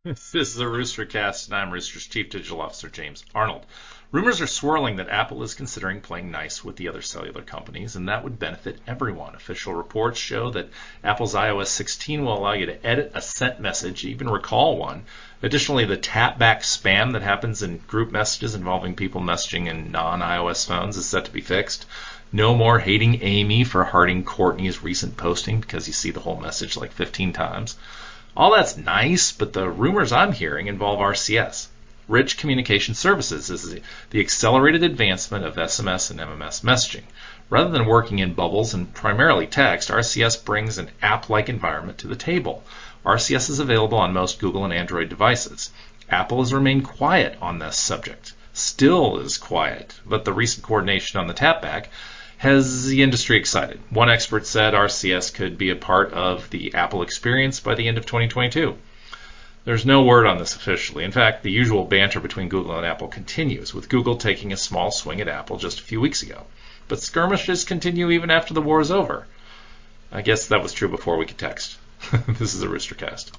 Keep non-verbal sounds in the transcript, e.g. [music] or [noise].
[laughs] This is a Roostercast, and I'm Rooster's Chief Digital Officer, James Arnold. Rumors are swirling that Apple is considering playing nice with the other cellular companies, and that would benefit everyone. Official reports show that Apple's iOS 16 will allow you to edit a sent message, even recall one. Additionally, the tap back spam that happens in group messages involving people messaging in non iOS phones is set to be fixed. No more hating Amy for hearting Courtney's recent posting because you see the whole message like 15 times. All that's nice, but the rumors I'm hearing involve RCS. Rich Communication Services is the accelerated advancement of SMS and MMS messaging. Rather than working in bubbles and primarily text, RCS brings an app like environment to the table. RCS is available on most Google and Android devices. Apple has remained quiet on this subject. Still is quiet, but the recent coordination on the tapback has the industry excited. One expert said RCS could be a part of the Apple experience by the end of 2022. There's no word on this officially. In fact, the usual banter between Google and Apple continues, with Google taking a small swing at Apple just a few weeks ago. But skirmishes continue even after the war is over. I guess that was true before we could text. [laughs] this is a Roostercast.